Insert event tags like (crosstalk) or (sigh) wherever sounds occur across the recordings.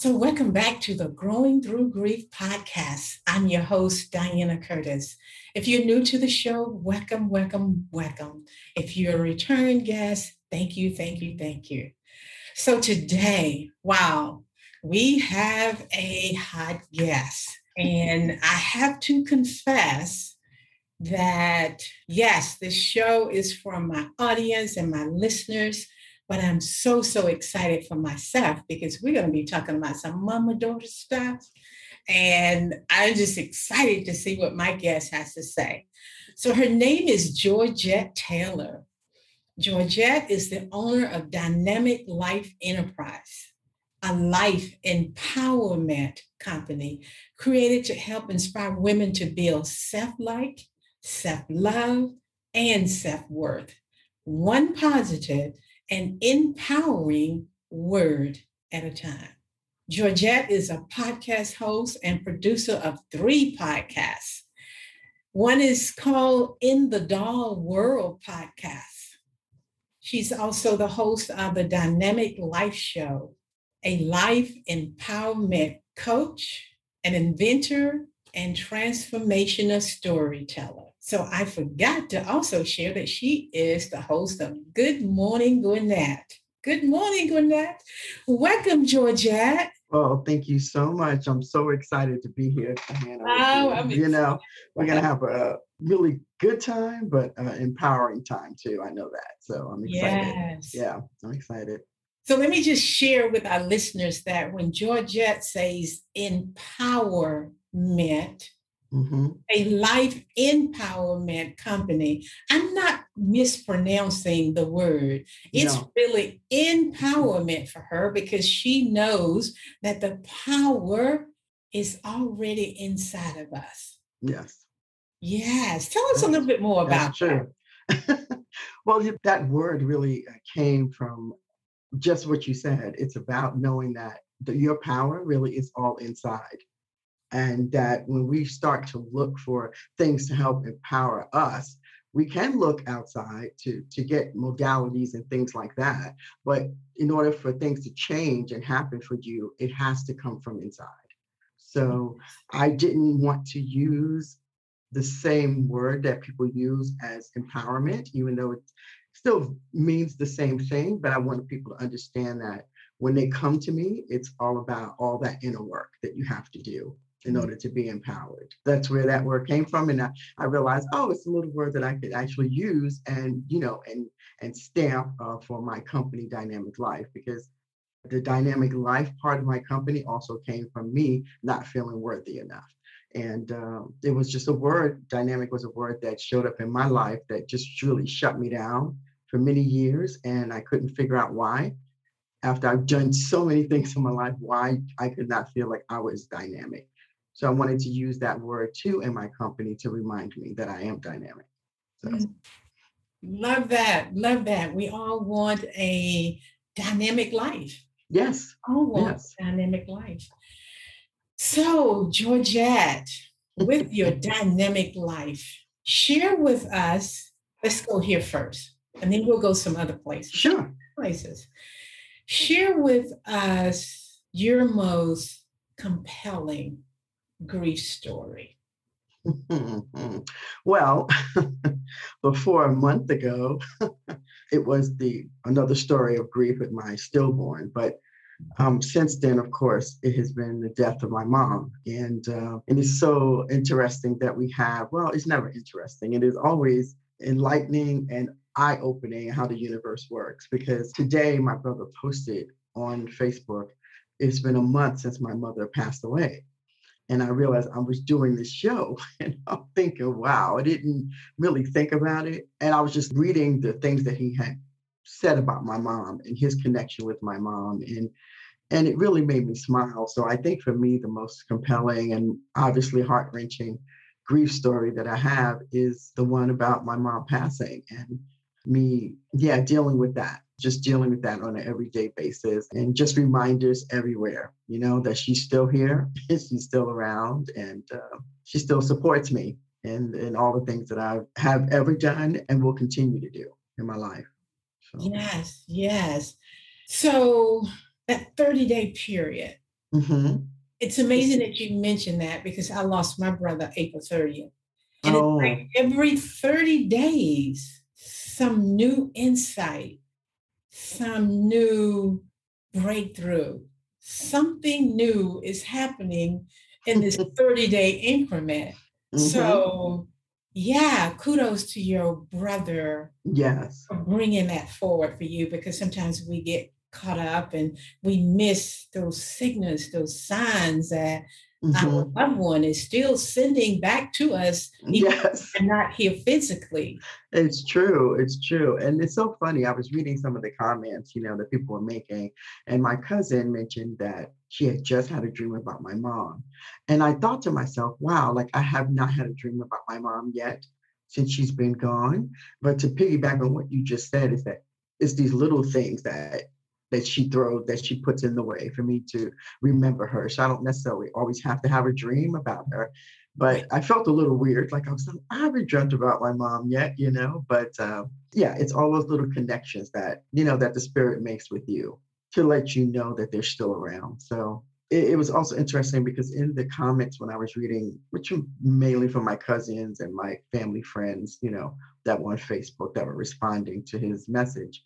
So, welcome back to the Growing Through Grief podcast. I'm your host, Diana Curtis. If you're new to the show, welcome, welcome, welcome. If you're a return guest, thank you, thank you, thank you. So, today, wow, we have a hot guest. And I have to confess that, yes, this show is for my audience and my listeners but I'm so, so excited for myself because we're going to be talking about some mama daughter stuff. And I'm just excited to see what my guest has to say. So her name is Georgette Taylor. Georgette is the owner of Dynamic Life Enterprise, a life empowerment company created to help inspire women to build self like, self love, and self worth. One positive an empowering word at a time. Georgette is a podcast host and producer of three podcasts. One is called In the Doll World podcast. She's also the host of the Dynamic Life Show, a life empowerment coach, an inventor, and transformational storyteller. So I forgot to also share that she is the host of Good Morning Gwinnett. Good morning, Gwinnett. Welcome, Georgette. Oh, thank you so much. I'm so excited to be here. Hannah, oh, I'm you know, we're gonna have a really good time, but uh, empowering time too. I know that, so I'm excited. Yes. Yeah, I'm excited. So let me just share with our listeners that when Georgette says empowerment, mm-hmm. a life empowerment company. I'm not mispronouncing the word. It's no. really empowerment for her because she knows that the power is already inside of us. Yes. Yes. Tell us a little bit more about sure. (laughs) well, that word really uh, came from just what you said. It's about knowing that the, your power really is all inside and that when we start to look for things to help empower us we can look outside to to get modalities and things like that. But in order for things to change and happen for you it has to come from inside. So i didn't want to use the same word that people use as empowerment even though it still means the same thing but i wanted people to understand that when they come to me it's all about all that inner work that you have to do in order to be empowered. That's where that word came from. And I, I realized, oh, it's a little word that I could actually use and, you know, and and stamp uh, for my company, Dynamic Life, because the dynamic life part of my company also came from me not feeling worthy enough. And uh, it was just a word, dynamic was a word that showed up in my life that just truly shut me down for many years. And I couldn't figure out why. After I've done so many things in my life, why I could not feel like I was dynamic. So I wanted to use that word too in my company to remind me that I am dynamic. So. Mm. Love that. Love that. We all want a dynamic life. Yes. All want yes. dynamic life. So, Georgette, with (laughs) your dynamic life, share with us. Let's go here first, and then we'll go some other places. Sure. Places. Share with us your most compelling grief story. (laughs) well, (laughs) before a month ago, (laughs) it was the another story of grief with my stillborn. But um, since then, of course, it has been the death of my mom, and uh, and it's so interesting that we have. Well, it's never interesting. It is always enlightening and eye-opening how the universe works. Because today, my brother posted on Facebook, it's been a month since my mother passed away, and I realized I was doing this show, (laughs) and I'm thinking, wow, I didn't really think about it, and I was just reading the things that he had said about my mom and his connection with my mom and and it really made me smile. So i think for me the most compelling and obviously heart-wrenching grief story that i have is the one about my mom passing and me yeah dealing with that just dealing with that on an everyday basis and just reminders everywhere you know that she's still here (laughs) she's still around and uh, she still supports me in, in all the things that i have ever done and will continue to do in my life so. Yes, yes. So that 30 day period, mm-hmm. it's amazing that you mentioned that because I lost my brother April 30th. And oh. like every 30 days, some new insight, some new breakthrough, something new is happening in this (laughs) 30 day increment. Mm-hmm. So yeah, kudos to your brother. Yes. Bringing that forward for you because sometimes we get caught up and we miss those signals, those signs that mm-hmm. our loved one is still sending back to us, yes. and not here physically. It's true. It's true. And it's so funny. I was reading some of the comments, you know, that people were making, and my cousin mentioned that she had just had a dream about my mom. And I thought to myself, wow, like I have not had a dream about my mom yet since she's been gone. But to piggyback on what you just said is that it's these little things that that she throws that she puts in the way for me to remember her. So I don't necessarily always have to have a dream about her. But I felt a little weird, like I was like, I haven't dreamt about my mom yet, you know. But uh, yeah, it's all those little connections that you know that the spirit makes with you to let you know that they're still around. So it, it, was also interesting because in the comments when I was reading, which were mainly from my cousins and my family friends, you know, that were on Facebook that were responding to his message.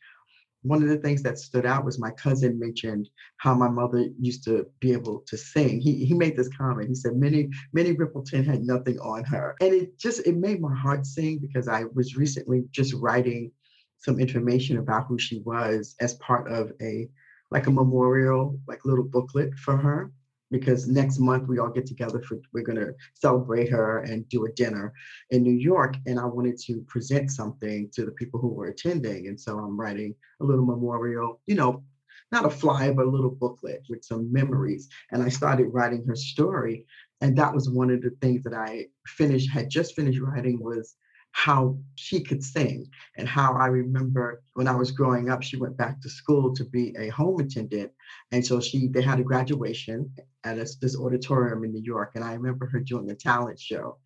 One of the things that stood out was my cousin mentioned how my mother used to be able to sing. He he made this comment. He said Minnie Minnie Riperton had nothing on her, and it just it made my heart sing because I was recently just writing some information about who she was as part of a like a memorial, like little booklet for her because next month we all get together for we're going to celebrate her and do a dinner in New York and I wanted to present something to the people who were attending. And so I'm writing a little memorial you know not a flyer but a little booklet with some memories. And I started writing her story. And that was one of the things that I finished had just finished writing was how she could sing and how I remember when I was growing up, she went back to school to be a home attendant. And so she they had a graduation at a, this auditorium in New York. And I remember her doing a talent show,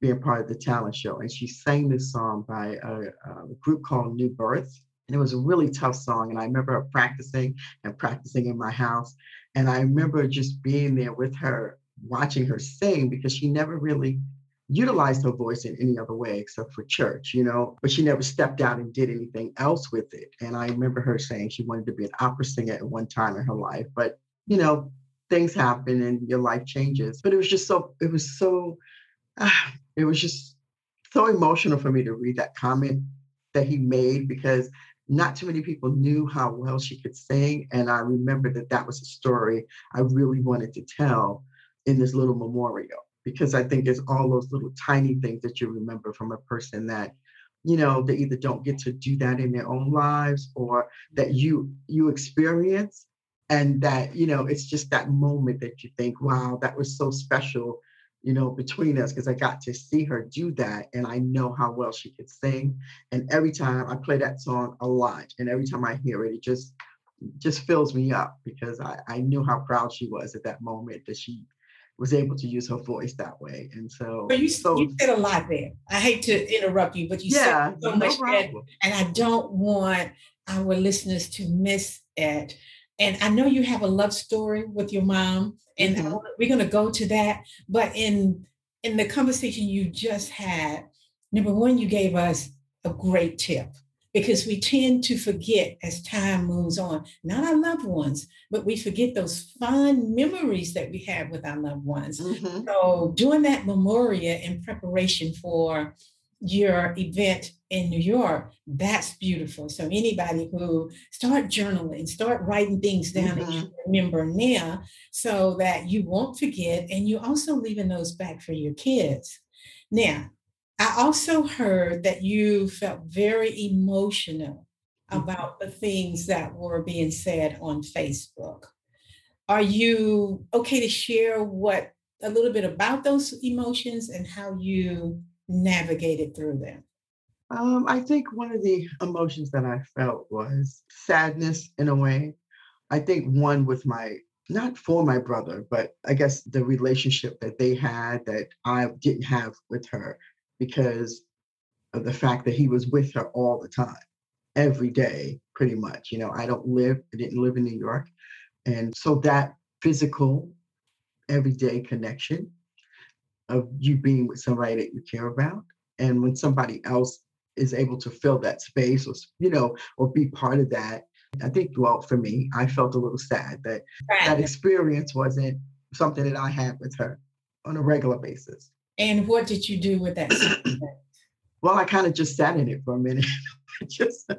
being part of the talent show. And she sang this song by a, a group called New Birth. And it was a really tough song. And I remember her practicing and practicing in my house. And I remember just being there with her, watching her sing because she never really utilized her voice in any other way except for church, you know, but she never stepped out and did anything else with it. And I remember her saying she wanted to be an opera singer at one time in her life, but you know, things happen and your life changes. But it was just so, it was so, uh, (sighs) it was just so emotional for me to read that comment that he made because not too many people knew how well she could sing. And I remember that that was a story I really wanted to tell in this little memorial because I think it's all those little tiny things that you remember from a person that you know they either don't get to do that in their own lives or that you you experience. And that you know it's just that moment that you think wow that was so special you know between us because i got to see her do that and i know how well she could sing. And every time i play that song a lot and every time i hear it it just just fills me up because i i knew how proud she was at that moment that she was able to use her voice that way. And so, but you, so, you said a lot there. I hate to interrupt you, but you yeah, said so no much that, and I don't want our listeners to miss it. And I know you have a love story with your mom, and mm-hmm. we're going to go to that. But in in the conversation you just had, number one, you gave us a great tip because we tend to forget as time moves on, not our loved ones, but we forget those fond memories that we have with our loved ones. Mm-hmm. So, doing that memorial in preparation for your event in New York, that's beautiful. So anybody who start journaling, start writing things down mm-hmm. you remember now so that you won't forget and you also leaving those back for your kids. Now, I also heard that you felt very emotional mm-hmm. about the things that were being said on Facebook. Are you okay to share what a little bit about those emotions and how you navigated through them? Um, I think one of the emotions that I felt was sadness in a way. I think one with my, not for my brother, but I guess the relationship that they had that I didn't have with her because of the fact that he was with her all the time, every day, pretty much. You know, I don't live, I didn't live in New York. And so that physical, everyday connection of you being with somebody that you care about. And when somebody else is able to fill that space or, you know, or be part of that, I think, well, for me, I felt a little sad that right. that experience wasn't something that I had with her on a regular basis. And what did you do with that? well, I kind of just sat in it for a minute. (laughs) just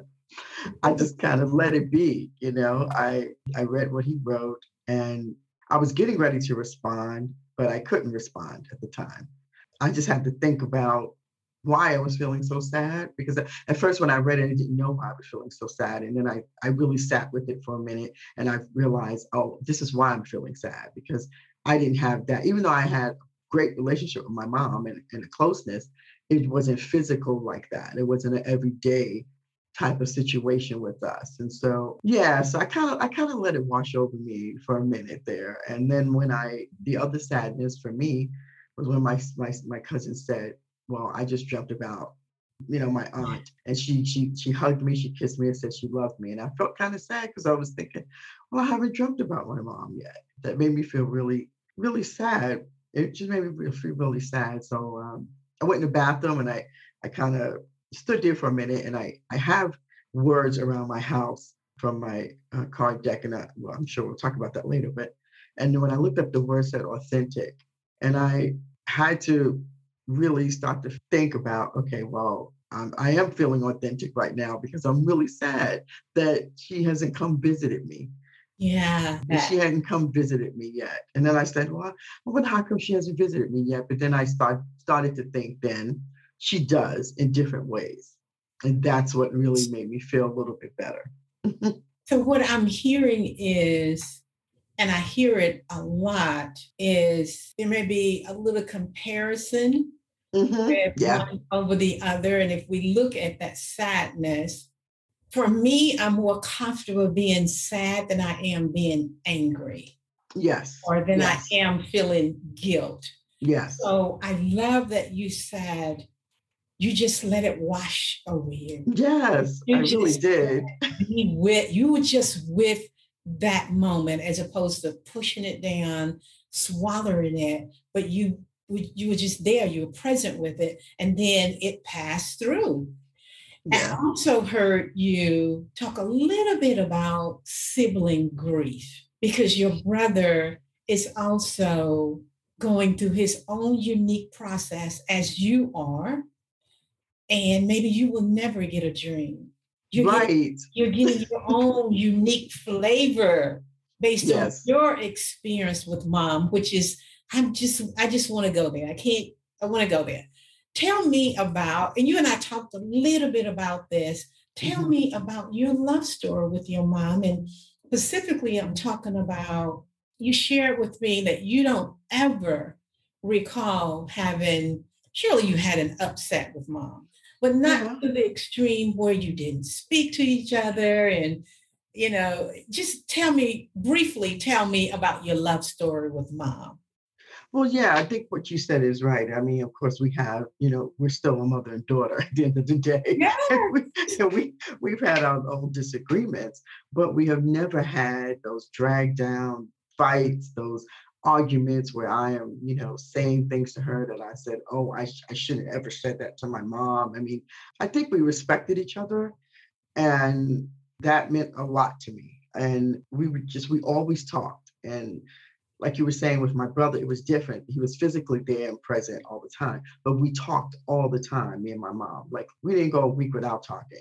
I just kind of let it be, you know. I I read what he wrote and I was getting ready to respond, but I couldn't respond at the time. I just had to think about why I was feeling so sad because at first when I read it, I didn't know why I was feeling so sad. And then I, I really sat with it for a minute and I realized, oh, this is why I'm feeling sad because I didn't have that. Even though I had a great relationship with my mom and, and closeness, it wasn't physical like that. It wasn't an everyday type of situation with us. And so, yeah, so I kind of I kind of let it wash over me for a minute there. And then when I the other sadness for me was when my my my cousin said, "Well, I just dreamt about you know my aunt and she she she hugged me she kissed me and said she loved me and i felt kind of sad because i was thinking well i haven't dreamt about my mom yet that made me feel really really sad it just made me feel really sad so um, i went in the bathroom and i i kind of stood there for a minute and I, I have words around my house from my uh, card deck. And I, well, I'm sure we'll talk about that later. But, and when I looked up the word said authentic, and I had to really start to think about, okay, well, um, I am feeling authentic right now because I'm really sad that she hasn't come visited me. Yeah. She hadn't come visited me yet. And then I said, well, well, how come she hasn't visited me yet? But then I start, started to think then, she does in different ways. And that's what really made me feel a little bit better. so, what I'm hearing is, and I hear it a lot, is there may be a little comparison mm-hmm. yeah. one over the other. And if we look at that sadness, for me, I'm more comfortable being sad than I am being angry. Yes. Or than yes. I am feeling guilt. Yes. So I love that you said you just let it wash over you. Yes, you I really did. Be with you were just with that moment as opposed to pushing it down, swallowing it, but you you were just there, you were present with it, and then it passed through. Yeah. I also heard you talk a little bit about sibling grief because your brother is also going through his own unique process as you are and maybe you will never get a dream. You're right. Getting, you're getting your own unique flavor based yes. on your experience with mom, which is I'm just I just want to go there. I can't I want to go there. Tell me about, and you and I talked a little bit about this. Tell mm-hmm. me about your love story with your mom. And specifically, I'm talking about you shared with me that you don't ever recall having, surely you had an upset with mom but not yeah. to the extreme where you didn't speak to each other and you know just tell me briefly tell me about your love story with mom well yeah i think what you said is right i mean of course we have you know we're still a mother and daughter (laughs) at the end of the day yes. (laughs) we, we, we've had our own disagreements but we have never had those drag down fights those arguments where I am, you know, saying things to her that I said, oh, I, sh- I shouldn't ever said that to my mom. I mean, I think we respected each other and that meant a lot to me. And we would just, we always talked. And like you were saying with my brother, it was different. He was physically there and present all the time, but we talked all the time, me and my mom. Like we didn't go a week without talking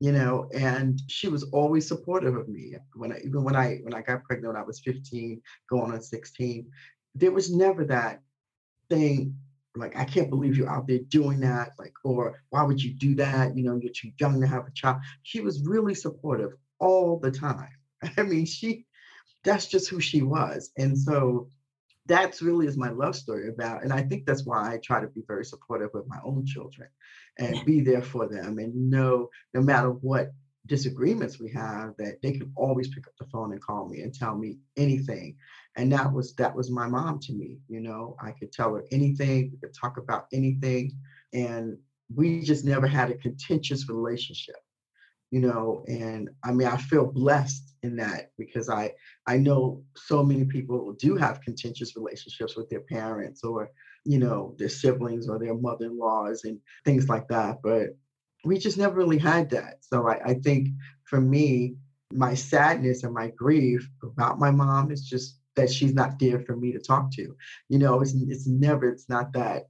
you know and she was always supportive of me when i even when i when i got pregnant when i was 15 going on 16 there was never that thing like i can't believe you're out there doing that like or why would you do that you know you're too young to have a child she was really supportive all the time (laughs) i mean she that's just who she was. And so that's really is my love story about and i think that's why i try to be very supportive of my own children and be there for them and know no matter what disagreements we have that they can always pick up the phone and call me and tell me anything. And that was that was my mom to me you know? I could tell her anything we could talk about anything and we just never had a contentious relationship you know? And i mean i feel blessed in that because i i know so many people do have contentious relationships with their parents or you know their siblings or their mother-in-laws and things like that but we just never really had that so i, I think for me my sadness and my grief about my mom is just that she's not there for me to talk to you know it's, it's never it's not that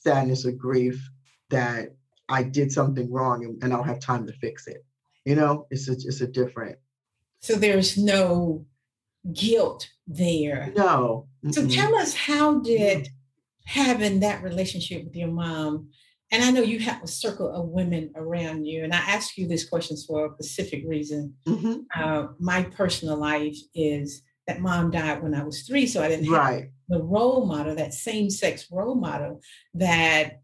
sadness or grief that I did something wrong and, and I don't have time to fix it. You know, it's a, it's a different. So there's no guilt there. No. So Mm-mm. tell us, how did having that relationship with your mom, and I know you have a circle of women around you, and I ask you these questions for a specific reason. Mhm. Uh, my personal life is that mom died when I was three, so I didn't have Right. the role model, that same sex role model that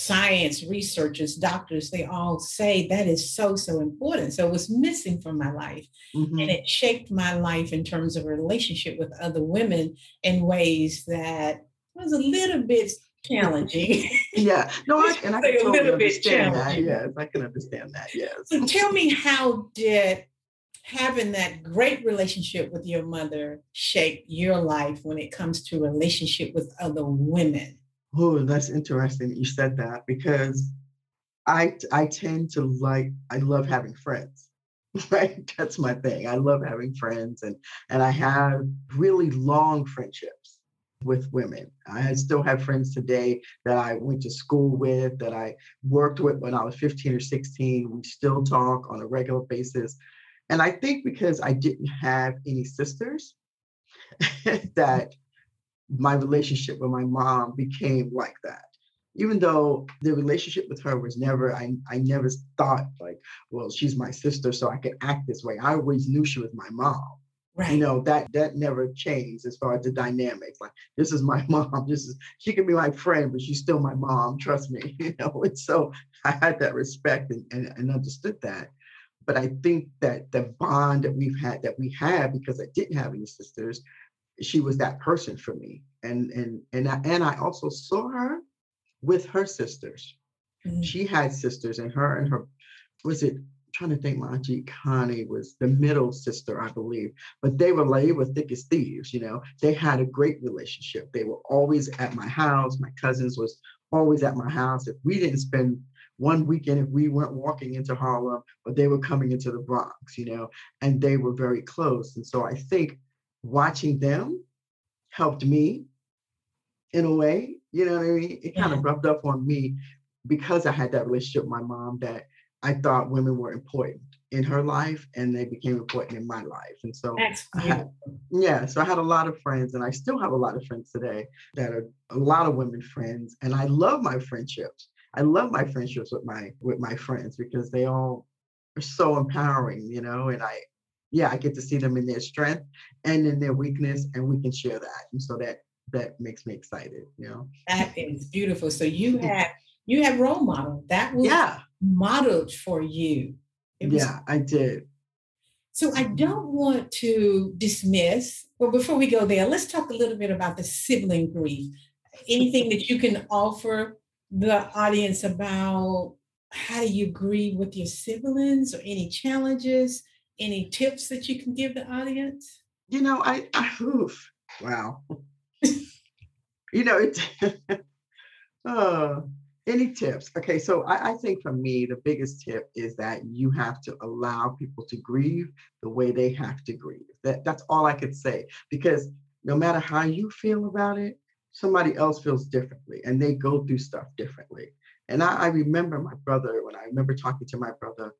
science researchers, doctors, they all say that is so, so important. So it was missing from my life. Mhm. And it shaped my life in terms of a relationship with other women in ways that was a little bit challenging. (laughs) Yeah. No, I, and I (laughs) can a totally little bit understand that. Yes, I can understand that. Yes. so tell me, how did having that great relationship with your mother shape your life when it comes to relationship with other women? Oh, that's interesting you said that because I I tend to like I love having friends. (laughs) Right? That's my thing. I love having friends and and I have really long friendships with women. I still have friends today that I went to school with, that I worked with when I was 15 or 16. We still talk on a regular basis. And I think because I didn't have any sisters, (laughs) that my relationship with my mom became like that. Even though the relationship with her was never, I, I never thought like, well, she's my sister, so I could act this way. I always knew she was my mom. Right. You know, that that never changed as far as the dynamics. Like, this is my (laughs) mom. This is she can be my friend, but she's still my mom, trust me. (laughs) You know, and so I had that respect and, and, and understood that. But I think that the bond that we've had that we had because I didn't have any sisters, she was that person for me. And and and I, and I also saw her with her sisters. Mhm. She had sisters, and her and her was it I'm trying to think my auntie Connie was the middle sister, I believe. But they were like they were thick as thieves, you know. They had a great relationship. They were always at my house. My cousins was always at my house. If we didn't spend one weekend, if we weren't walking into Harlem, but they were coming into the Bronx, you know, and they were very close. And so I think watching them helped me in a way, you know what I mean? It kind Yeah. of rubbed up on me because I had that relationship with my mom that I thought women were important in her life and they became important in my life. And so had, yeah, so I had a lot of friends and I still have a lot of friends today that are a lot of women friends. And I love my friendships. I love my friendships with my with my friends because they all are so empowering, you know, and I yeah, I get to see them in their strength and in their weakness and we can share that. And so that that makes me excited, you know. That is beautiful. So you have you have role model that was Yeah, modeled for you. Was yeah, I did. So I don't want to dismiss, but before we go there, let's talk a little bit about the sibling grief. Anything that you can offer the audience about how do you grieve with your siblings or any challenges, any tips that you can give the audience? You know, I, I oof, Wow. (laughs) you know, it. (laughs) uh, any tips? Okay, so I, I, think for me, the biggest tip is that you have to allow people to grieve the way they have to grieve. That that's all I could say. Because no matter how you feel about it, somebody else feels differently and they go through stuff differently. And I, I remember my brother when I remember talking to my brother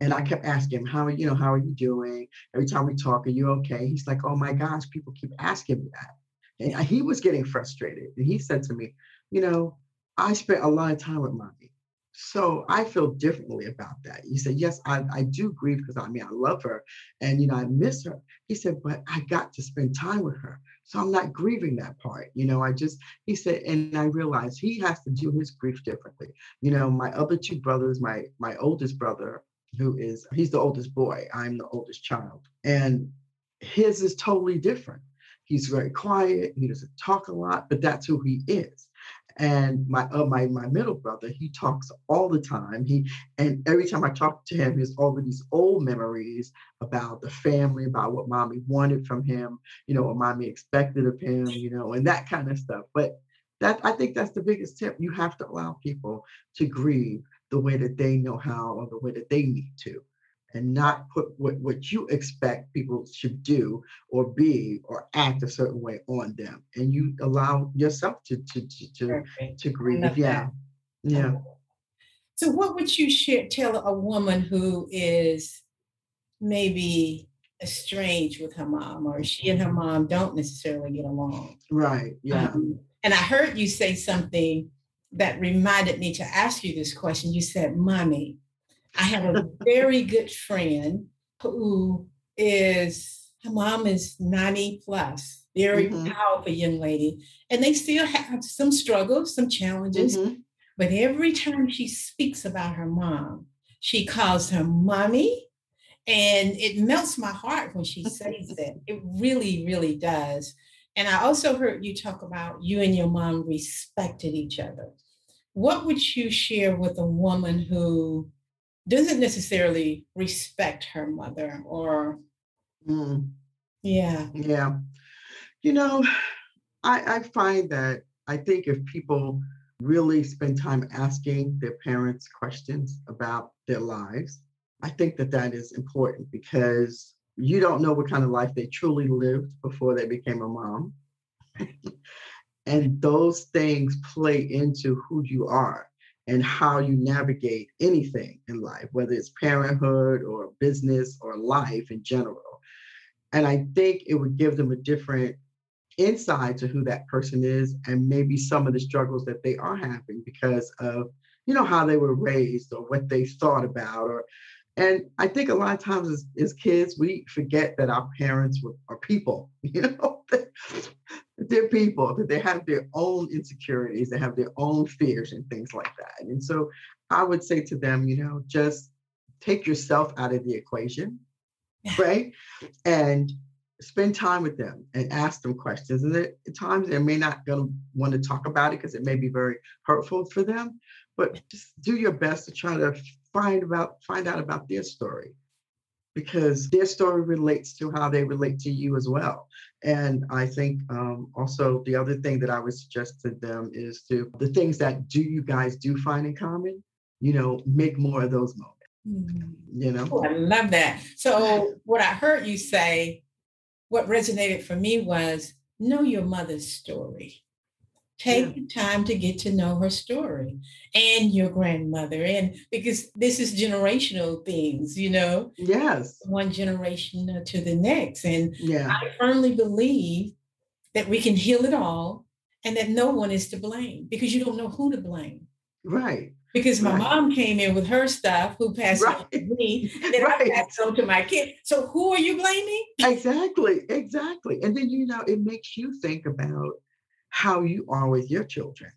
and I kept asking him, how are you know, how are you doing? Every time we talk, are you okay? He's like, oh my gosh, people keep asking me that. And he was getting frustrated. And he said to me, you know, I spent a lot of time with mommy. So I feel differently about that. He said, yes, I, I do grieve because I mean, I love her and, you know, I miss her. He said, but I got to spend time with her. So I'm not grieving that part. You know, I just, he said, and I realized he has to do his grief differently. You know, my other two brothers, my, my oldest brother, who is, he's the oldest boy, I'm the oldest child. And his is totally different. He's very quiet. He doesn't talk a lot, but that's who he is and my uh, my my middle brother he talks all the time he and every time i talk to him there's all of these old memories about the family about what mommy wanted from him you know what mommy expected of him you know and that kind of stuff but that i think that's the biggest tip you have to allow people to grieve the way that they know how or the way that they need to and not put what, what you expect people should do or be or act a certain way on them. And you allow yourself to to to to, to grieve yeah that. yeah. So what would you share tell a woman who is maybe estranged with her mom or she and her mom don't necessarily get along? Right yeah. Um, and i heard you say something that reminded me to ask you this question you said mommy I have a (laughs) very good friend who is, her mom is 90 plus, very mm-hmm. powerful young lady. And they still have some struggles, some challenges. Mm-hmm. But every time she speaks about her mom, she calls her mommy. And it melts my heart when she says (laughs) that. It really, really does. And I also heard you talk about you and your mom respected each other. What would you share with a woman who doesn't necessarily respect her mother or mm. yeah yeah you know I, I find that i think if people really spend time asking their parents questions about their lives i think that that is important because you don't know what kind of life they truly lived before they became a mom (laughs) and those things play into who you are and how you navigate anything in life, whether it's parenthood or business or life in general. And I think it would give them a different insight to who that person is and maybe some of the struggles that they are having because of you know how they were raised or what they thought about or and i think a lot of times as, as kids we forget that our parents were, are people (laughs) you know they're people, that they have their own insecurities, they have their own fears and things like that. And so I would say to them, you know, just take yourself out of the equation, right? And spend time with them and ask them questions. And at times they may not gonna want to talk about it because it may be very hurtful for them, but just do your best to try to find about find out about their story because their story relates to how they relate to you as well. And I think um, also the other thing that I would suggest to them is to the things that do you guys do find in common, you know, make more of those moments. Mm-hmm. You know, oh, I love that. So, what I heard you say, what resonated for me was know your mother's story. Take yeah. the time to get to know her story and your grandmother. And because this is generational things, you know? Yes. One generation to the next. And yeah. I firmly believe that we can heal it all and that no one is to blame because you don't know who to blame. Right. Because my right. mom came in with her stuff, who passed right. on to me, (laughs) then right. I passed on to my kid. So who are you blaming? Exactly, exactly. And then you know, it makes you think about how you are with your children.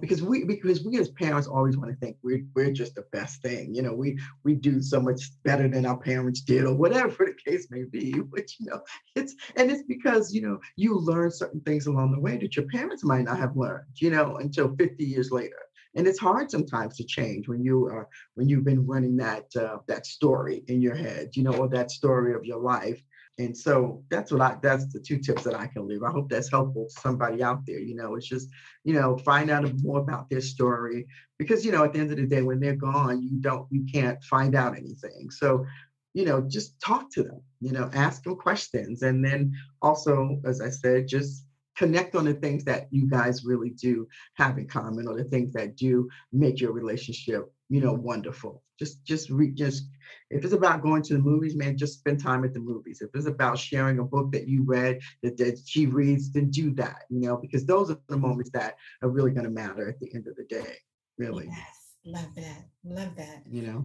Because we because we as parents always want to think we're we're just the best thing you know we we do so much better than our parents did or whatever (laughs) the case may be but you know it's and it's because you know you learn certain things along the way that your parents might not have learned you know until 50 years later. And it's hard sometimes to change when you are when you've been running that uh, that story in your head you know or that story of your life And so that's what I that's the two tips that I can leave. I hope that's helpful to somebody out there. You know, it's just, you know, find out more about their story because you know, at the end of the day, when they're gone, you don't you can't find out anything. So, you know, just talk to them, you know, ask them questions. And then also, as I said, just connect on the things that you guys really do have in common or the things that do make your relationship you know wonderful. Just just re, just if it's about going to the movies man just spend time at the movies. If it's about sharing a book that you read that, that she reads then do that you know because those are the moments that are really going to matter at the end of the day really. Yes love that love that. You know?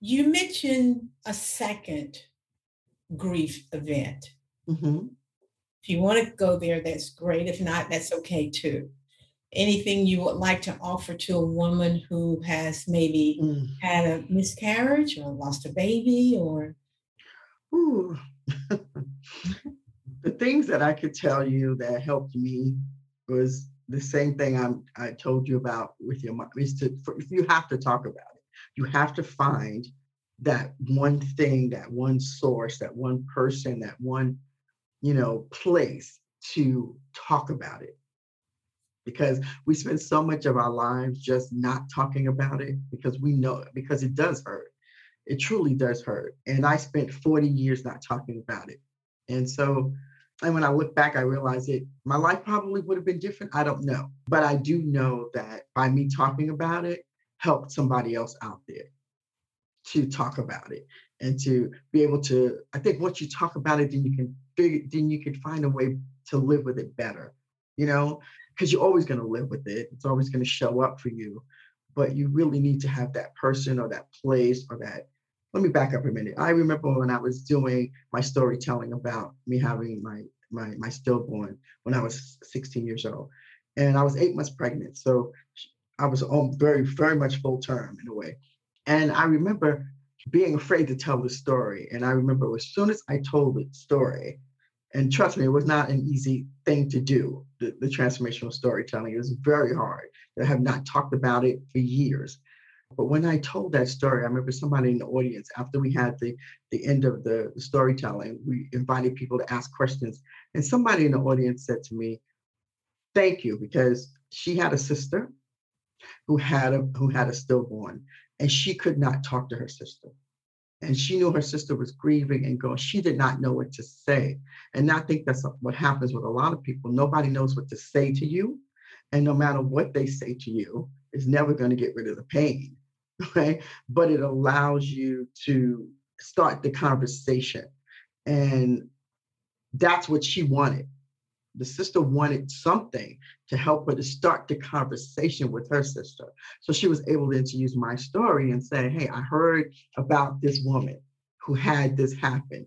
You mentioned a second grief event. Mm-hmm. If you want to go there that's great if not that's okay too anything you would like to offer to a woman who has maybe mm. had a miscarriage or lost a baby or Ooh. (laughs) the things that I could tell you that helped me was the same thing I'm, I told you about with your mom is to for, you have to talk about it. You have to find that one thing, that one source, that one person, that one, you know, place to talk about it because we spend so much of our lives just not talking about it because we know it because it does hurt. It truly does hurt. And I spent 40 years not talking about it. And so, and when I look back, I realize it, my life probably would have been different. I don't know. But I do know that by me talking about it, helped somebody else out there to talk about it and to be able to, I think once you talk about it, then you can figure, then you can find a way to live with it better. You know, because you're always going to live with it. It's always going to show up for you. But you really need to have that person or that place or that. Let me back up a minute. I remember when I was doing my storytelling about me having my my my stillborn when I was 16 years old, and I was eight months pregnant. So I was on very very much full term in a way. And I remember being afraid to tell the story. And I remember as soon as I told the story, and trust me, it was not an easy thing to do, the, the transformational storytelling. It was very hard. I have not talked about it for years. But when I told that story, I remember somebody in the audience, after we had the, the end of the, the storytelling, we invited people to ask questions. And somebody in the audience said to me, thank you, because she had a sister who had a who had a stillborn, and she could not talk to her sister and she knew her sister was grieving and going she did not know what to say. And i think that's what happens with a lot of people. Nobody knows what to say to you. And no matter what they say to you is never going to get rid of the pain (laughs) right? But it allows you to start the conversation. And that's what she wanted the sister wanted something to help her to start the conversation with her sister. So she was able then to use my story and say, Hey, I heard about this woman who had this happen.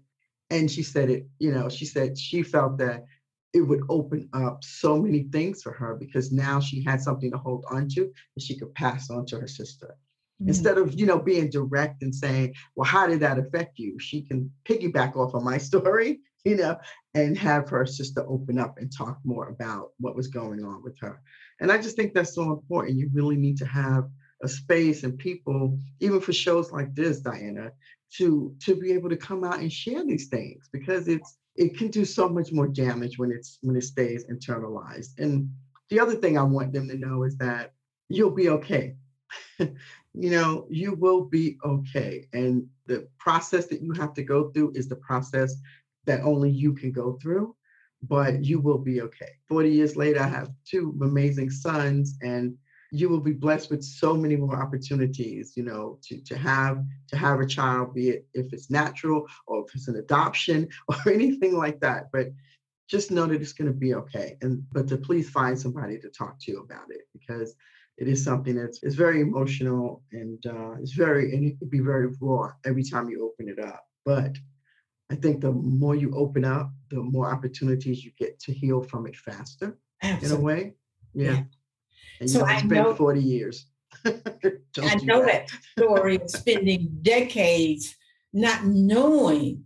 And she said it, you know, she said she felt that it would open up so many things for her because now she had something to hold on to and she could pass on to her sister. Mm-hmm. Instead of, you know, being direct and saying, well, how did that affect you? She can piggyback off of my (laughs) story you know, and have her sister open up and talk more about what was going on with her. And I just think that's so important. You really need to have a space and people, even for shows like this, Diana, to to be able to come out and share these things because it's it can do so much more damage when it's when it stays internalized. And the other thing I want them to know is that you'll be okay. (laughs) you know, you will be okay. And the process that you have to go through is the process that only you can go through, but you will be okay. 40 years later, I have two amazing sons and you will be blessed with so many more opportunities, you know, to, to have to have a child, be it if it's natural or if it's an adoption (laughs) or anything like that. But just know that it's going to be okay. And but to please find somebody to talk to you about it because it is something that's it's very emotional and uh, it's very and it can be very raw every time you open it up. But I think the more you open up, the more opportunities you get to heal from it faster Absolutely. in a way. Yeah. yeah. And so you I been know, 40 years. (laughs) I know that. that story of spending decades not knowing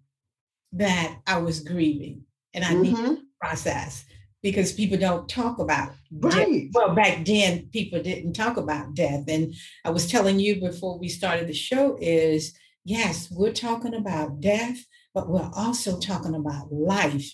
that I was grieving and I mm-hmm. need to process because people don't talk about right. Death. Well, back then people didn't talk about death. And I was telling you before we started the show is yes, we're talking about death, but we're also talking about life.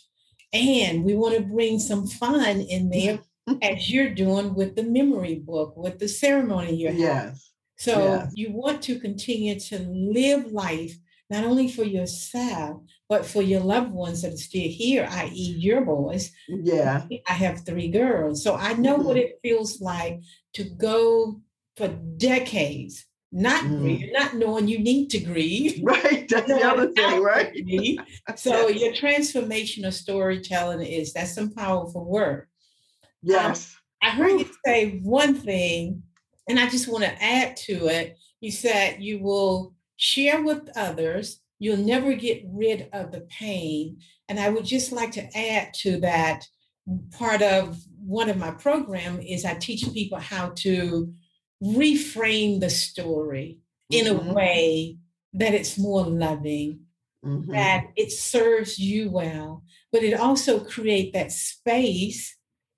And we want to bring some fun in there (laughs) as you're doing with the memory book, with the ceremony you're yes. having. So yes. you want to continue to live life not only for yourself, but for your loved ones that are still here, i.e., your boys. Yeah. I have three girls. So I know mm-hmm. what it feels like to go for decades, not mm. grieve, not knowing you need to grieve. (laughs) Right. That's the other thing, right? (laughs) so yes. your transformational storytelling is that's some powerful work. Yes. Um, I heard Ooh. you say one thing, and I just want to add to it. You said you will share with others. You'll never get rid of the pain. And I would just like to add to that part of one of my program is I teach people how to reframe the story in a mm-hmm. way that it's more loving, mm-hmm. that it serves you well, but it also create that space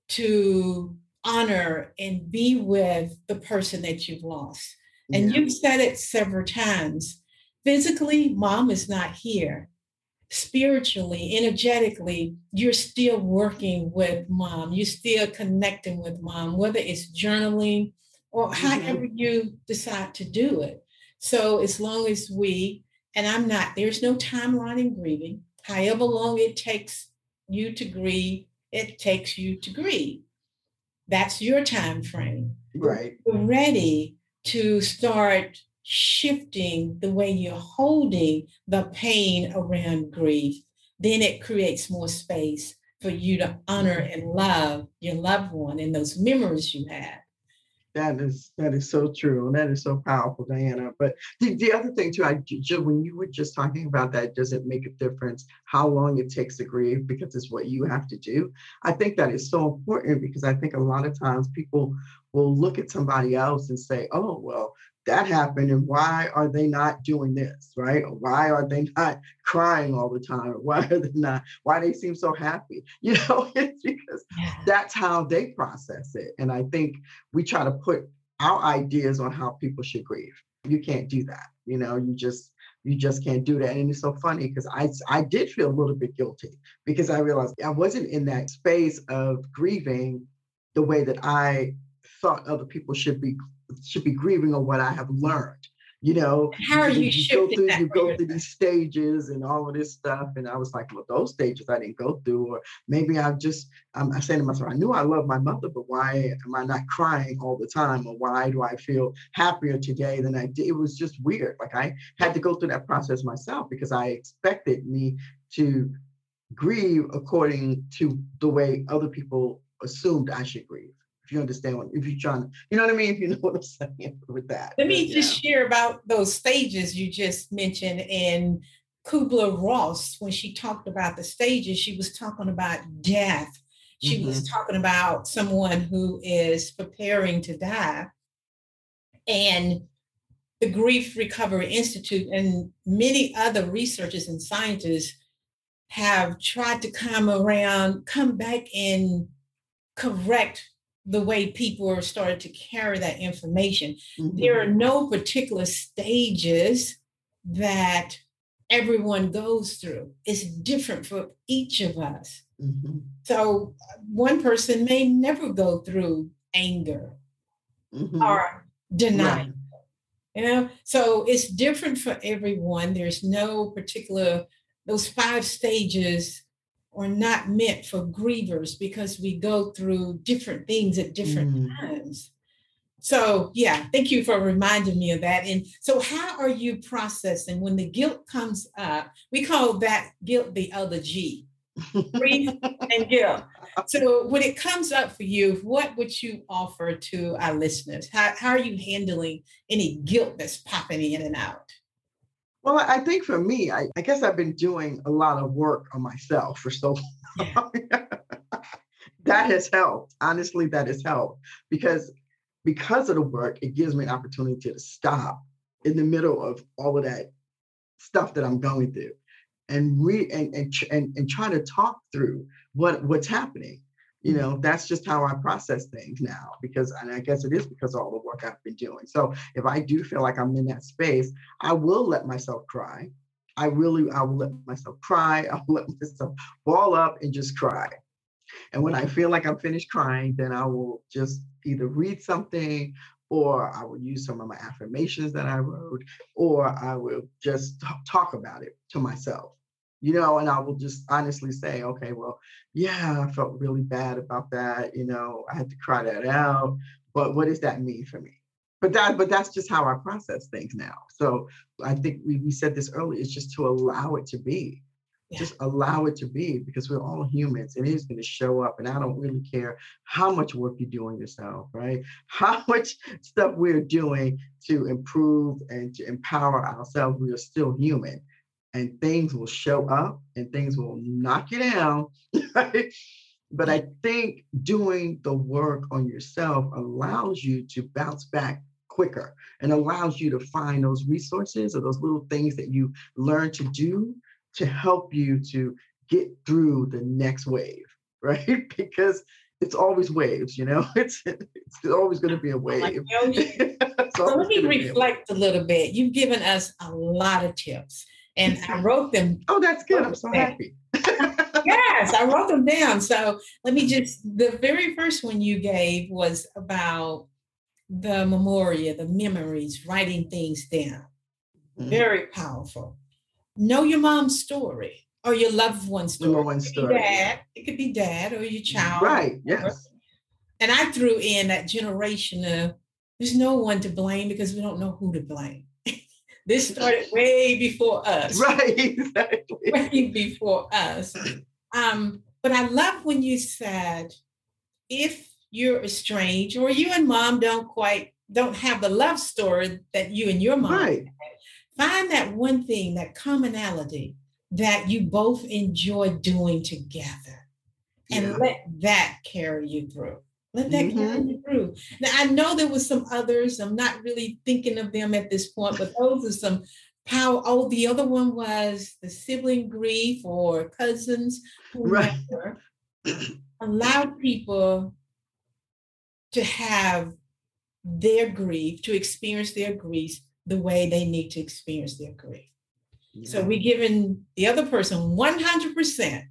to honor and be with the person that you've lost. And yeah. you've said it several times. Physically, mom is not here. Spiritually, energetically, you're still working with mom. You're still connecting with mom, whether it's journaling or mm-hmm. however you decide to do it. So, as long as we, and I'm not, there's no timeline in grieving. However long it takes you to grieve, it takes you to grieve. That's your time frame. Right. We're ready to start shifting the way you're holding the pain around grief. Then it creates more space for you to honor mm-hmm. and love your loved one and those memories you have. That is that is so true, and that is so powerful, Diana. But the, the other thing too, I when you were just talking about that, does it make a difference how long it takes to grieve because it's what you have to do? I think that is so important because I think a lot of times people will look at somebody else and say, "Oh, well, that happened and why are they not doing this right? Why are they not crying all the time? (laughs) Why are they not why they seem so happy? (laughs) You know (laughs) it's because yeah. that's how they process it and i think we try to put our ideas on how people should grieve. You can't do that you know you just you just can't do that and it's so funny because i i did feel a little bit guilty because i realized i wasn't in that space of grieving the way that i thought other people should be should be grieving on what I have learned. You know, how are you, you go through you go through these stages and all of this stuff, and I was like, well, those stages I didn't go through, or maybe I just um, I said to myself, I knew I love my mother, but why am I not crying all the time, or why do I feel happier today than I did? It was just weird. Like I had to go through that process myself because I expected me to grieve according to the way other people assumed I should grieve if you understand what if you're trying to, you know what I mean? (laughs) If you know what I'm saying with that. Let me just share about those stages you just mentioned in Kubler Ross, when she talked about the stages, she was talking about death. She mm-hmm. was talking about someone who is preparing to die. And the Grief Recovery Institute and many other researchers and scientists have tried to come around, come back and correct the way people are started to carry that information. Mm-hmm. There are no particular stages that everyone goes through. It's different for each of us. Mm-hmm. So one person may never go through anger mm-hmm. or denial. Right. You know, so it's different for everyone. There's no particular those five stages are not meant for grievers because we go through different things at different mm. times. So, yeah, thank you for reminding me of that. And so, how are you processing when the guilt comes up? We call that guilt the other G, grief (laughs) and guilt. So, when it comes up for you, what would you offer to our listeners? How, how are you handling any guilt that's popping in and out? Well, I think for me, I, I, guess I've been doing a lot of work on myself for so long. (laughs) that has helped. Honestly, that has helped because because of the work, it gives me an opportunity to stop in the middle of all of that stuff that I'm going through and re and and and, and try to talk through what what's happening you know that's just how i process things now because and i guess it is because of all the work i've been doing so if i do feel like i'm in that space i will let myself cry I really, I will let myself cry. (laughs) I'll let myself ball up and just cry. And when I feel like I'm finished crying, then I will just either read something or I will use some of my affirmations that I wrote, or I will just talk about it to myself, you know, and I will just honestly say, okay, well, yeah, I felt really bad about that. You know, I had to cry that out, but what does that mean for me? But that, but that's just how I process things now. So I think we, we said this earlier, it's just to allow it to be yeah. just allow it to be because we're all humans and it is going to show up and i don't really care how much work you're doing yourself right (laughs) how much stuff we're doing to improve and to empower ourselves we are still human and things will show up and things will knock you down (laughs) right? but i think doing the work on yourself allows you to bounce back quicker and allows you to find those resources or those little things that you learn to do to help you to get through the next wave, (laughs) right? because it's always waves, you know. (laughs) It's it's always going to be a wave. so let me reflect a, a little bit. You've given us a lot of tips, and I wrote them. Oh, that's good. I'm so happy. (laughs) yes, I wrote them down. So let me just. The very first one you gave was about the memoria, the memories, writing things down. Mm-hmm. Very powerful know your mom's story or your loved one's story. Loved one's story. Dad, it could be dad or your child. Right. Yes. And I threw in that generation of there's no one to blame because we don't know who to blame. This started way before us. (laughs) Right. Exactly. Way before us. Um, but I love when you said if you're estranged or you and mom don't quite don't have the love story that you and your mom right. Find that one thing, that commonality that you both enjoy doing together and yeah. let that carry you through. Let that mm-hmm. carry you through. Now, I know there was some others. I'm not really thinking of them at this point, but those are some power. Oh, the other one was the sibling grief or cousins. Right. Allow people to have their grief, to experience their grief the way they need to experience their grief. Yeah. So we're giving the other person 100%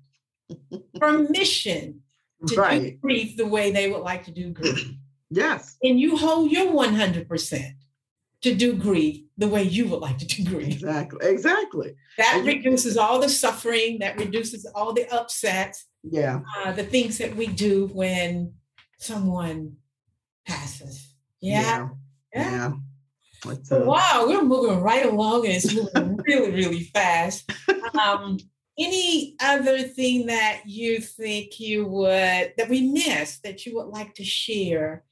(laughs) permission to right. do grief the way they would like to do grief. (clears throat) yes. And you hold your 100% to do grief the way you would like to do grief. Exactly. Exactly. That and reduces you- all the suffering, that reduces all the upsets. Yeah. Uh, the things that we do when someone passes. Yeah. Yeah. yeah. yeah. Wow, we're moving right along and it's moving (laughs) really, really fast. Um, any other thing that you think you would that we missed that you would like to share?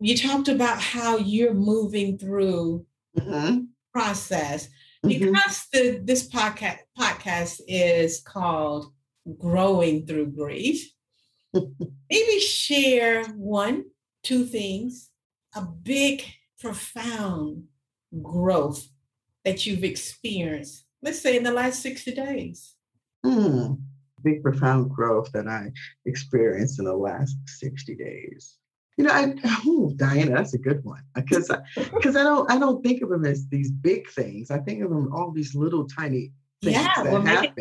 You talked about how you're moving through mm-hmm. process mm-hmm. because the this podcast podcast is called Growing Through Grief. (laughs) Maybe share one, two things, a big profound growth that you've experienced, let's say in the last 60 days? Hmm. Big, profound growth that I experienced in the last 60 days. You know, I, (laughs) oh, Diana, that's a good one because because I, (laughs) I, don't I don't think of them as these big things. I think of them all these little tiny things yeah, that we'll happen.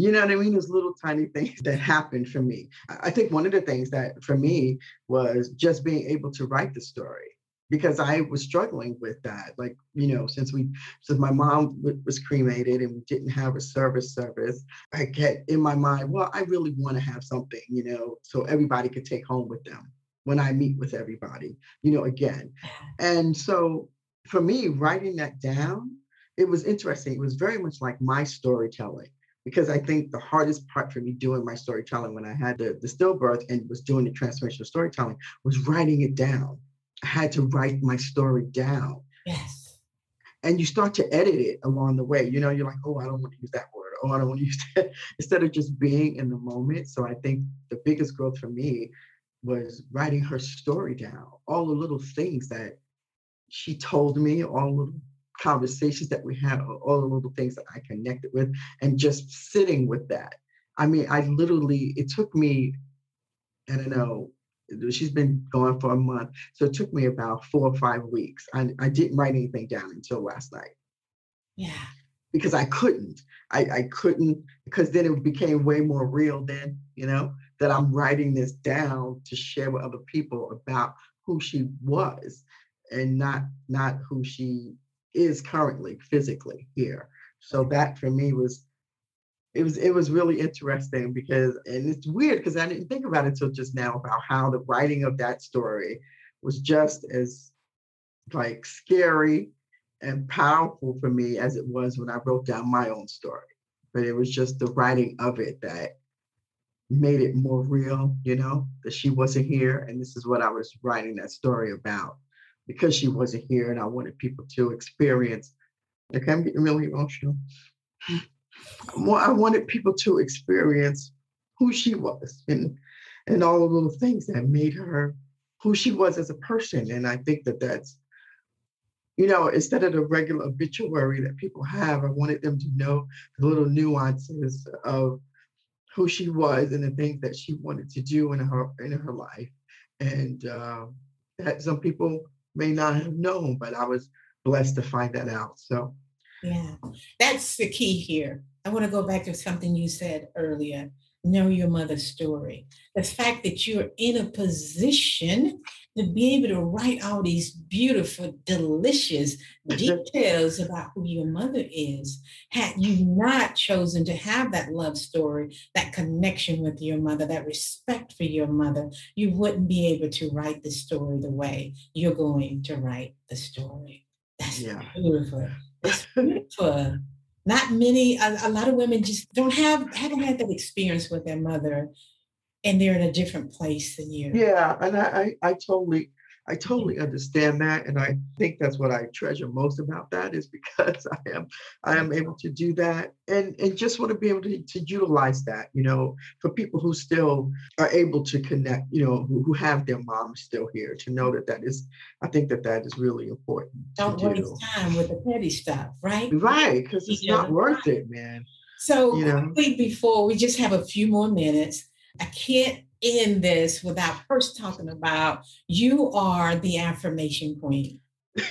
You know what I mean? Those little tiny things that happened for me. I think one of the things that for me was just being able to write the story because I was struggling with that. Like, you know, since we, since my mom w- was cremated and we didn't have a service service, I get in my mind, well, I really want to have something, you know, so everybody could take home with them when I meet with everybody, you know, again. And so for me, writing that down, it was interesting. It was very much like my storytelling because I think the hardest part for me doing my storytelling when I had the, the stillbirth and was doing the transformational storytelling was writing it down had to write my story down. Yes. And you start to edit it along the way. You know, you're like, oh, I don't want to use that word. Oh, I don't want to use (laughs) that. Instead of just being in the moment. So I think the biggest growth for me was writing her story down, all the little things that she told me, all the little conversations that we had, all the little things that I connected with, and just sitting with that. I mean, I literally, it took me, I don't know, she's been going for a month. So it took me about four or five weeks. I, I didn't write anything down until last night. Yeah. because I couldn't. I, I couldn't because then it became way more real then, you know, that I'm writing this down to share with other people about who she was and not not who she is currently physically here. So that for me was it was it was really interesting because and it's weird because I didn't think about it until just now about how the writing of that story was just as like scary and powerful for me as it was when I wrote down my own story. But it was just the writing of it that made it more real, you know, that she wasn't here. And this is what I was writing that story about because she wasn't here and I wanted people to experience. Like I'm getting really emotional. More, I wanted people to experience who she was and and all the little things that made her who she was as a person. And I think that that's, you know, instead of the regular obituary that people have, I wanted them to know the little nuances of who she was and the things that she wanted to do in her in her life, and uh, that some people may not have known, but I was blessed to find that out. So, yeah, that's the key here. I want to go back to something you said earlier know your mother's story. The fact that you're in a position to be able to write all these beautiful, delicious details about who your mother is. Had you not chosen to have that love story, that connection with your mother, that respect for your mother, you wouldn't be able to write the story the way you're going to write the story. That's yeah. beautiful. Not many a, a, lot of women just don't have haven't had that experience with their mother and they're in a different place than you. Yeah and i i, I totally I totally understand that, and I think that's what I treasure most about that is because (laughs) I am I am able to do that, and and just want to be able to, to utilize that, you know, for people who still are able to connect, you know, who, who have their moms still here, to know that that is, I think that that is really important. Don't waste do. time with the petty stuff, right? Right, because it's you not worth it, man. So you know? before we just have a few more minutes, I can't end this without first talking about you are the affirmation queen. (laughs)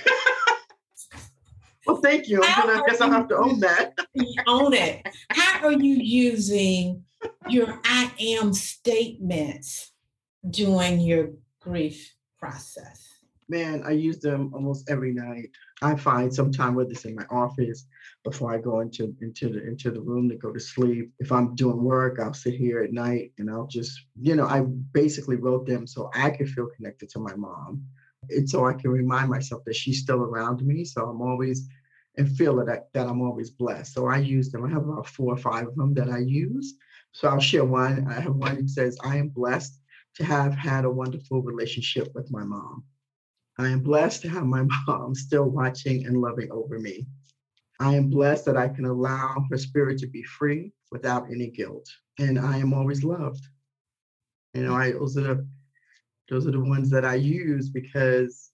well, thank you. Gonna, I guess I'll have to own that. own it. How are you using your I am statements during your grief process? Man, I use them almost every night. I find sometime whether it's in my office before I go into into the into the room to go to sleep. If I'm doing work, I'll sit here at night and I'll just, you know, I basically wrote them so I could feel connected to my mom. And so I can remind myself that she's still around me. So I'm always and feel that, that I'm always blessed. So I use them. I have about four or five of them that I use. So I'll share one. I have one that says, I am blessed to have had a wonderful relationship with my mom. I am blessed to have my (laughs) mom still watching and loving over me. I am blessed that I can allow her spirit to be free without any guilt. And I am always loved. You know, I those are the those are the ones that I use because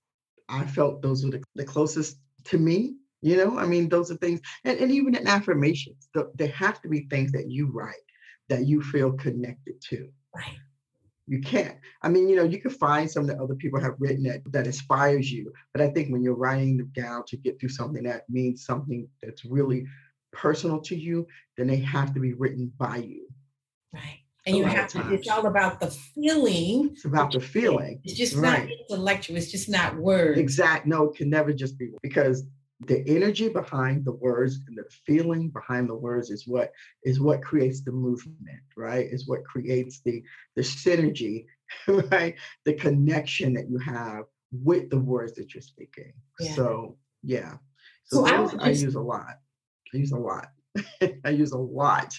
I felt those were the, the closest to me. You know, I mean, those are things, and, and even in affirmations, the, they have to be things that you write that you feel connected to. Right. You can't. I mean, you know, you can find some that other people have written that that inspires you, but I think when you're writing them down to get through something that means something that's really personal to you, then they have to be written by you. Right. And you have to, it's all about the feeling. It's about the feeling. It's just right. not intellectual. It's just not words. Exact. No, it can never just be because the energy behind the words and the feeling behind the words is what is what creates the movement right? Is what creates the the synergy (laughs) right? The connection that you have with the words that you're speaking. Yeah. so yeah. So, so those, I, just, I, use a lot. I use a lot. (laughs) I use a lot.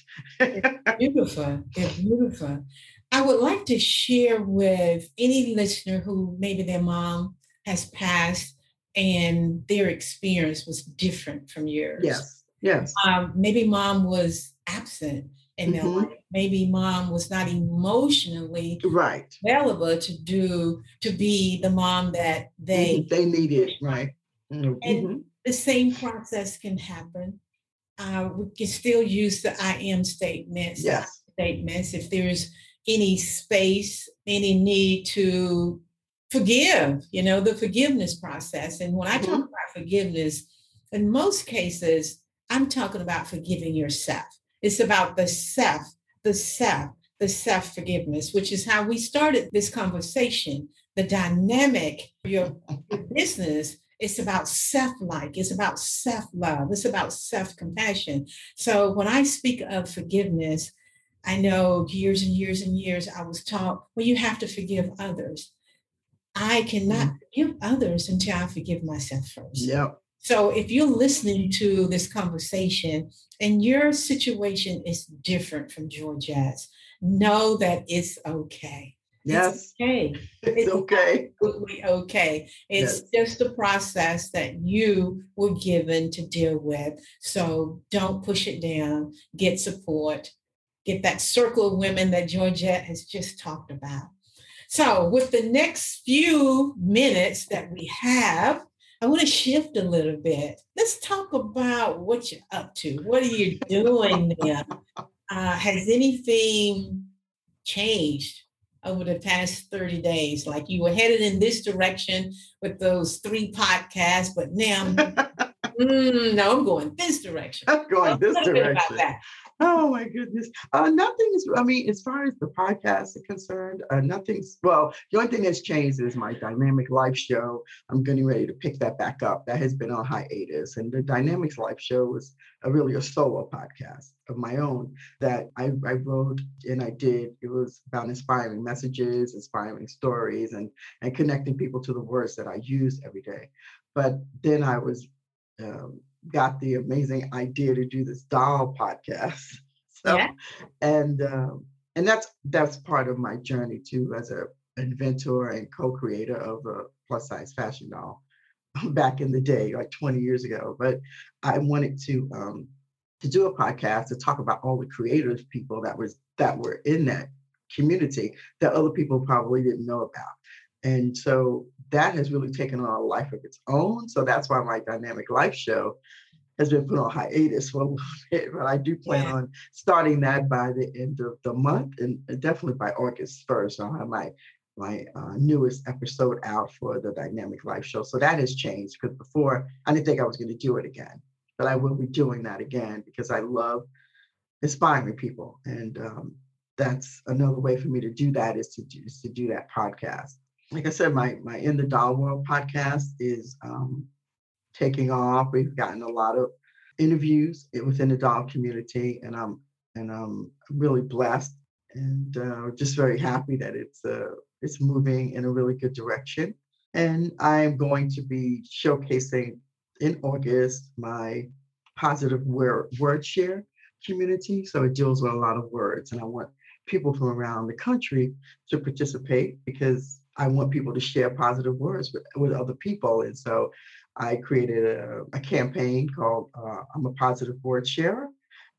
Beautiful. It's beautiful. I would like to share with any listener who maybe their mom has passed and their experience was different from yours. Yes. Yes. Um, maybe mom was absent in their mm-hmm. life. Maybe mom was not emotionally right available to do to be the mom that they mm-hmm. they needed. Right. Mm-hmm. And the same process can happen. Uh, we can still use the I am statements. Yes. Statements. If there's any space, any need to forgive, you know, the forgiveness process. And when I talk mm-hmm. about forgiveness, in most cases, I'm talking about forgiving yourself. It's about the self, the self, the self forgiveness, which is how we started this conversation. The dynamic of your business it's about self like, it's about self love, it's about self compassion. So when I speak of forgiveness, I know years and years and years I was taught, well, you have to forgive others. I cannot mm. forgive others until I forgive myself first. Yep. So if you're listening to this conversation and your situation is different from Georgette's, know that it's okay. Yes. It's okay. (laughs) It's, it's okay. Absolutely okay. It's yes. just a process that you were given to deal with. So don't push it down. Get support. Get that circle of women that Georgette has just talked about. So, with the next few minutes that we have, I want to shift a little bit. Let's talk about what you're up to. What are you doing there? Uh, has anything changed over the past 30 days? Like you were headed in this direction with those three podcasts, but now (laughs) mm, no, I'm going this direction. I'm going this direction. Oh my goodness. Uh, nothing is, I mean, as far as the podcast is concerned, uh, nothing's, well, the only thing that's changed is my Dynamic Life show. I'm getting ready to pick that back up. That has been on hiatus. And the Dynamics Life show was a, really a solo podcast of my own that I, I wrote and I did. It was about inspiring messages, inspiring stories, and, and connecting people to the words that I use every day. But then I was um, got the amazing idea to do this doll podcast. (laughs) So, yeah. and um, and that's that's part of my journey too, as a inventor and co-creator of a plus size fashion doll (laughs) back in the day, like 20 years ago. But I wanted to um, to do a podcast to talk about all the creative people that was that were in that community that other people probably didn't know about. And so that has really taken on a life of its own. So that's why my dynamic life show has been put on hiatus for a (laughs) little bit, but I do plan yeah. on starting that by the end of the month and definitely by August 1st. I'll have my my uh, newest episode out for the Dynamic Life Show. So that has changed because before I didn't think I was going to do it again, but I will be doing that again because I love inspiring people. And um, that's another way for me to do that is to do, is to do that podcast like I said, my my In the Doll World podcast is um, taking off. We've gotten a lot of interviews within the doll community, and I'm and I'm really blessed and uh, just very happy that it's uh, it's moving in a really good direction. And I'm going to be showcasing in August my positive word, word share community. So it deals with a lot of words, and I want people from around the country to participate because I want people to share positive words with, with other people. And so I created a, a campaign called uh, I'm a Positive Word Sharer.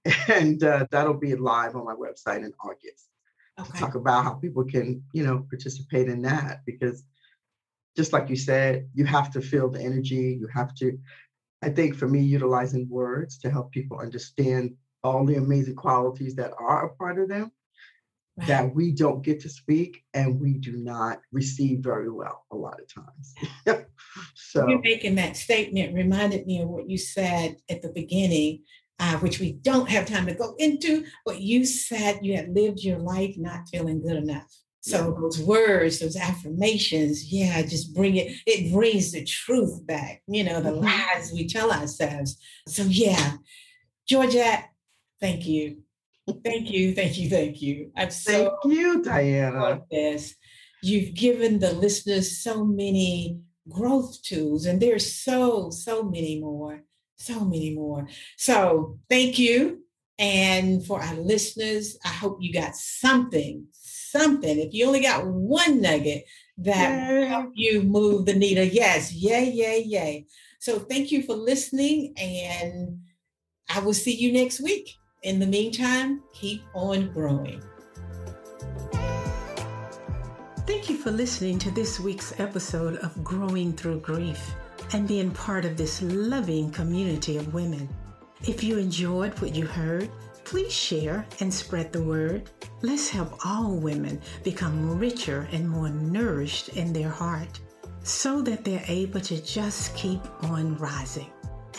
(laughs) And uh, that'll be live on my website in August okay. to talk about how people can, you know, participate in that. Because just like you said, you have to feel the energy. You have to, I think for me, utilizing words to help people understand all the amazing qualities that are a part of them right. that we don't get to speak and we do not receive very well a lot of times. (laughs) so you're making that statement reminded me of what you said at the beginning. Uh, which we don't have time to go into, but you said you had lived your life not feeling good enough. So those words, those affirmations, yeah, just bring it, it brings the truth back, you know, the mm-hmm. lies we tell ourselves. So yeah, Georgette, thank you. Thank you, thank you, thank you. I'm so thank you, Diana. This. You've given the listeners so many growth tools, and there's so, so many more, so many more. So thank you. And for our listeners, I hope you got something, something. If you only got one nugget that help you move the needle, yes, yay, yay, yay. So thank you for listening, and I will see you next week. In the meantime, keep on growing. Thank you for listening to this week's episode of Growing Through Grief and being part of this loving community of women. If you enjoyed what you heard, please share and spread the word. Let's help all women become richer and more nourished in their heart so that they're able to just keep on rising.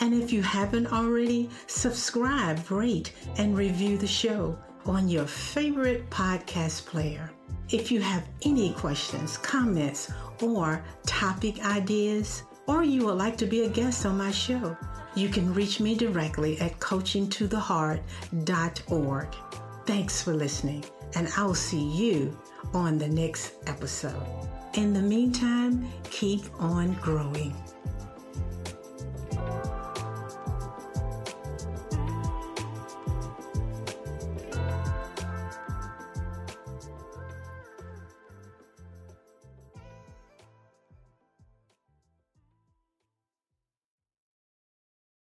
And if you haven't already, subscribe, rate, and review the show on your favorite podcast player. If you have any questions, comments, or topic ideas, or you would like to be a guest on my show, you can reach me directly at coachingtotheheart.org. Thanks for listening, and I'll see you on the next episode. In the meantime, keep on growing.